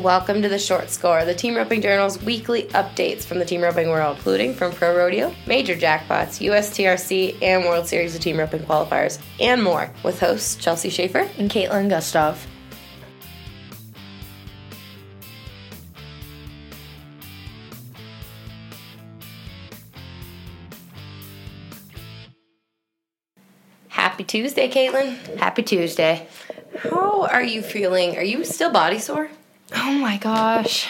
Welcome to the Short Score, the Team Roping Journal's weekly updates from the team roping world, including from pro rodeo, major jackpots, USTRC, and World Series of Team Roping qualifiers, and more, with hosts Chelsea Shaffer and Kaitlin Gustave. Happy Tuesday, Kaitlin. Happy Tuesday. How are you feeling? Are you still body sore? Oh my gosh.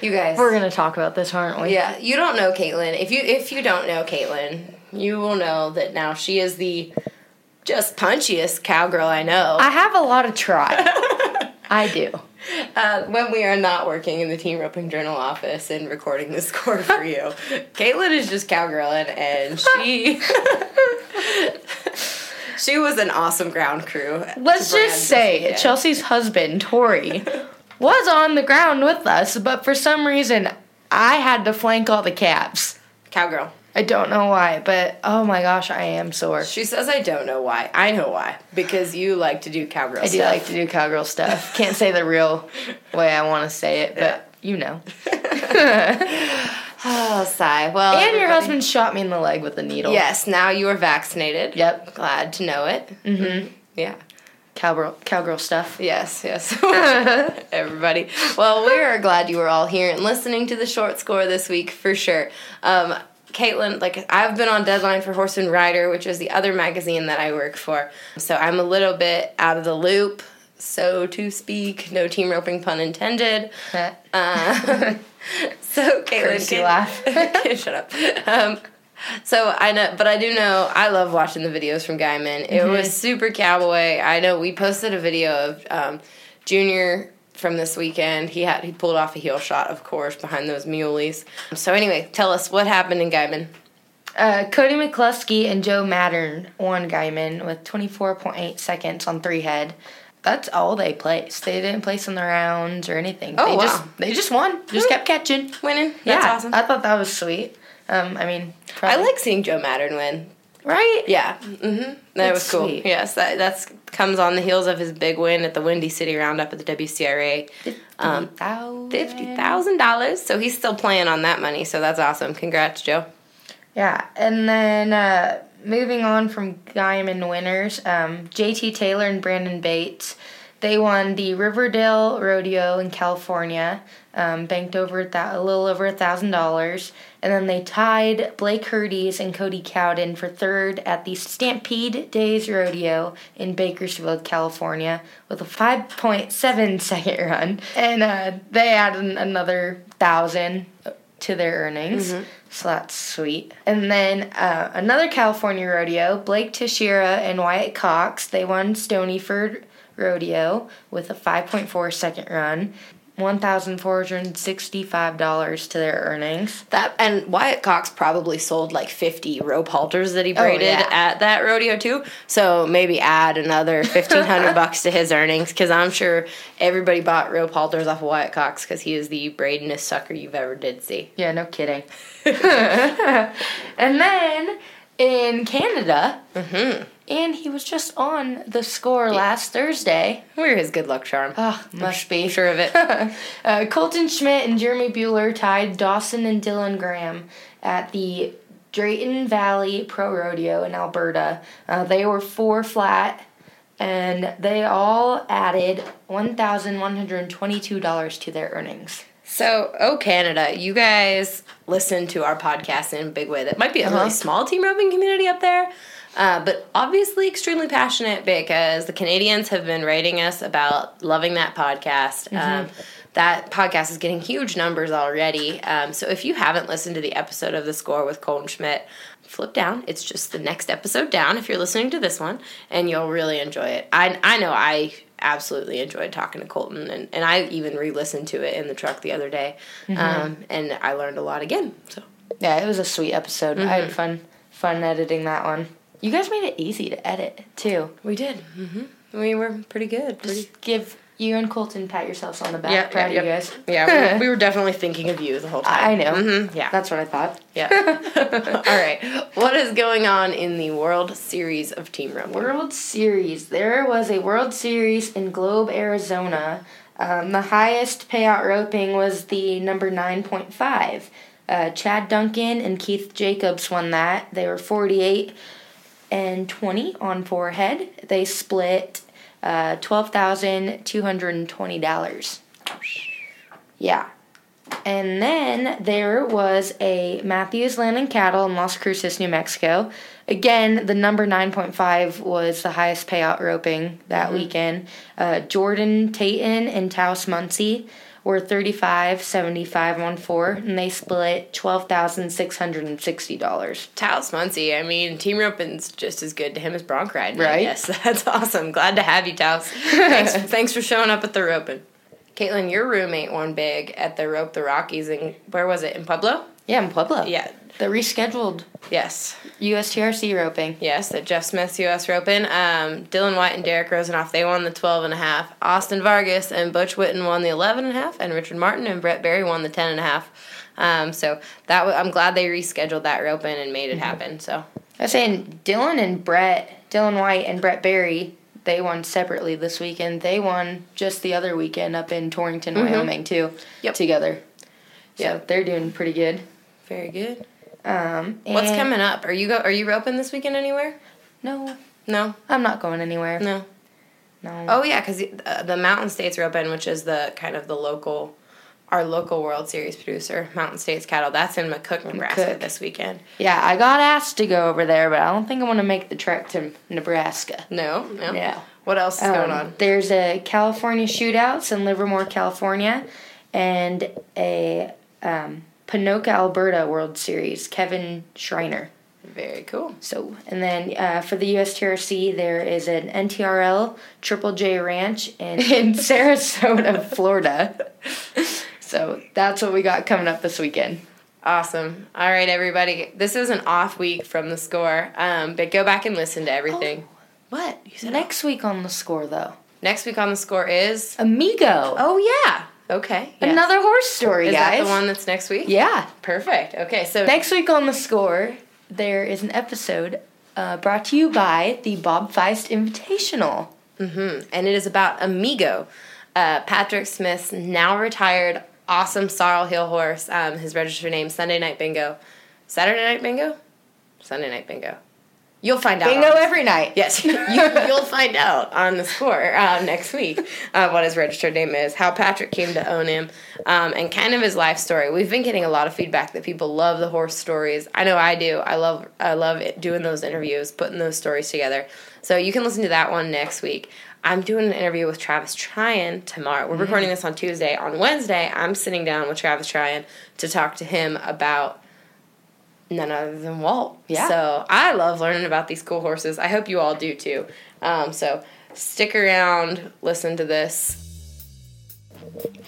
You guys. We're gonna talk about this, aren't we? Yeah, you don't know Kaitlin. If you if you don't know Kaitlin, you will know that now she is the just punchiest cowgirl I know. I have a lot of try. I do. Uh, when we are not working in the Team Roping Journal office and recording the score for you, Kaitlin is just cowgirling, and she she was an awesome ground crew. Let's just say. Chelsea's husband, Tori, was on the ground with us, but for some reason I had to flank all the caps. cowgirl. I don't know why, but oh my gosh, I am sore. She says, "I don't know why. I know why because you like to do cowgirl I do like to do cowgirl stuff. Can't say the real way I want to say it, but you know. oh, sigh. Well, And your husband shot me in the leg with a needle. Yes, now you are vaccinated. Yep. Glad to know it. Mm-hmm. Yeah. Cowgirl, cowgirl stuff. Yes, yes. Everybody. Well, we are glad you were all here and listening to the short score this week for sure. Um, Kaitlin, like I've been on deadline for Horse and Rider, which is the other magazine that I work for. So I'm a little bit out of the loop, so to speak. No team roping pun intended. Uh, so Kaitlin, can- laugh. Shut up. Um, so I know, but I do know I love watching the videos from Guymon. It was super cowboy. I know we posted a video of um, Junior from this weekend. He had he pulled off a heel shot, of course, behind those muleys. So anyway, tell us what happened in Guymon. Uh, Cody McCluskey and Joe Mattern won Guymon with 24.8 seconds on three head. That's all they placed. They didn't place in the rounds or anything. Oh, they wow. just they just won. Just kept catching. Winning, that's yeah, awesome. I thought that was sweet. Um, I mean, I like seeing Joe Mattern win. right. Yeah, mm-hmm. that was cool. sweet. Yes, that that's comes on the heels of his big win at the Windy City Roundup at the WCRA. Um, Fifty thousand dollars. So he's still playing on that money. So that's awesome. Congrats, Joe. Yeah, and then uh, moving on from Guymon winners, um, JT Taylor and Brandon Bates, they won the Riverdale Rodeo in California, um, banked over that a little over a thousand dollars, and then they tied Blake Hirdes and Cody Cowden for third at the Stampede Days Rodeo in Bakersfield, California, with a 5.7 second run, and uh, they added another thousand to their earnings. So that's sweet. And then uh, another California rodeo, Blake Teixeira and Wyatt Cox, they won Stonyford Rodeo with a 5.4 second run, $1,465 to their earnings. That and Wyatt Cox probably sold like fifty rope halters that he oh, braided yeah. at that rodeo too. So maybe add another fifteen hundred bucks to his earnings because I'm sure everybody bought rope halters off of Wyatt Cox because he is the braidingest sucker you've ever did see. Yeah, no kidding. and then in Canada, mm-hmm. And he was just on the score last Thursday. We're his good luck charm. Oh, must be. Sure of it. uh, Colton Schmidt and Jeremy Buhler tied Dawson and Dylan Graham at the Drayton Valley Pro Rodeo in Alberta. Uh, they were four flat, and they all added $1,122 to their earnings. So, oh Canada, you guys listen to our podcast in a big way. That might be a Uh-huh. really small team roping community up there, uh, but obviously extremely passionate because the Canadians have been writing us about loving that podcast. Um, that podcast is getting huge numbers already. Um, so if you haven't listened to the episode of The Score with Colton Schmidt, flip down. It's just the next episode down if you're listening to this one, and you'll really enjoy it. I, I know I absolutely enjoyed talking to Colton, and, and I even re listened to it in the truck the other day, um, and I learned a lot again. So Yeah, it was a sweet episode. I had fun fun editing that one. You guys made it easy to edit too. we did. hmm We were pretty good. Pretty. Just give You and Colton pat yourselves on the back. Yeah, Proud yeah, of you guys. Yeah, we, we were definitely thinking of you the whole time. I know. hmm yeah. That's what I thought. Yeah. All right. What is going on in the World Series of Team Roping? World Series. There was a World Series in Globe, Arizona. Um, the highest payout roping was the number 9.5. Uh, Chad Duncan and Keith Jacobs won that. They were 48 and 20 on forehead. They split uh, $12,220. Yeah. And then there was a Matthews Land and Cattle in Las Cruces, New Mexico. Again, the number 9.5 was the highest payout roping that weekend. Uh, Jordan Tayton and Taos Muncy were 35 75 on four, and they split $12,660. Taos Muncy. I mean, Team Roping's just as good to him as bronc riding. Right. Yes, that's awesome. Glad to have you, Taos. thanks, thanks for showing up at the roping. Kaitlin, your roommate won big at the Rope the Rockies and where was it in Pueblo? Yeah, in Pueblo. Yeah. The rescheduled Yes. USTRC roping. Yes, at Jeff Smith's U.S. Roping. Um, Dylan White and Derek Rosenoff, they won the 12 and a half. Austin Vargas and Butch Witten won the 11 and a half, and Richard Martin and Brett Berry won the 10 and a half. Um, so that w- I'm glad they rescheduled that roping and made it happen. So I was saying Dylan and Brett, Dylan White and Brett Berry, they won separately this weekend. They won just the other weekend up in Torrington, Wyoming, too, Yep. together. So Yep. they're doing pretty good. very good. Um, What's coming up? Are you go? Are you roping this weekend anywhere? No, No, I'm not going anywhere. no. No. Oh yeah, because uh, the Mountain States Roping, which is the kind of the local, our local World Series producer, Mountain States Cattle. That's in McCook, Nebraska McCook. this weekend. Yeah, I got asked to go over there, but I don't think I want to make the trek to Nebraska. No, no. Yeah. What else is going Um, on? There's a California shootouts in Livermore, California, and a um, Ponoka, Alberta World Series. Kevin Schreiner. Very cool. So, and then uh, for the USTRC, there is an NTRL Triple J Ranch in, in Sarasota, Florida. So that's what we got coming up this weekend. Awesome. All right, everybody. This is an off week from the score, um, but go back and listen to everything. What you said? Next week on the score, though, Next week on the score is. Amigo. Oh yeah. Okay. yes. Another horse story, Is guys. that the one that's next week? Yeah. Perfect. Okay, so Next week on the score, there is an episode uh, brought to you by the Bob Feist Invitational. Mhm. and it is about Amigo, uh, Patrick Smith's now retired awesome sorrel heel horse. Um, his registered name Sunday Night Bingo, Saturday Night Bingo, Sunday Night Bingo. You'll find out. Bingo every night. Yes, you, you'll find out on the score uh, next week uh, what his registered name is, how Patrick came to own him, um, and kind of his life story. We've been getting a lot of feedback that people love the horse stories. I know I do. I love I love it, doing those interviews, putting those stories together. So you can listen to that one next week. I'm doing an interview with Travis Tryon tomorrow. We're recording this on Tuesday. On Wednesday, I'm sitting down with Travis Tryon to talk to him about none other than Walt. Yeah. So I love learning about these cool horses. I hope you all do too. Um, so stick around, listen to this.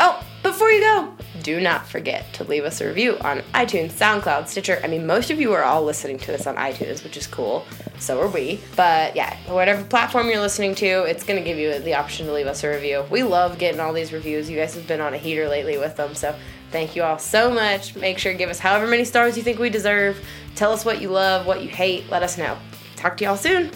Oh, before you go, do not forget to leave us a review on iTunes, SoundCloud, Stitcher. I mean, most of you are all listening to this on iTunes, which is cool. So are we. But yeah, whatever platform you're listening to, it's going to give you the option to leave us a review. We love getting all these reviews. You guys have been on a heater lately with them. So thank you all so much. Make sure to give us however many stars you think we deserve. Tell us what you love, what you hate. Let us know. Talk to y'all soon.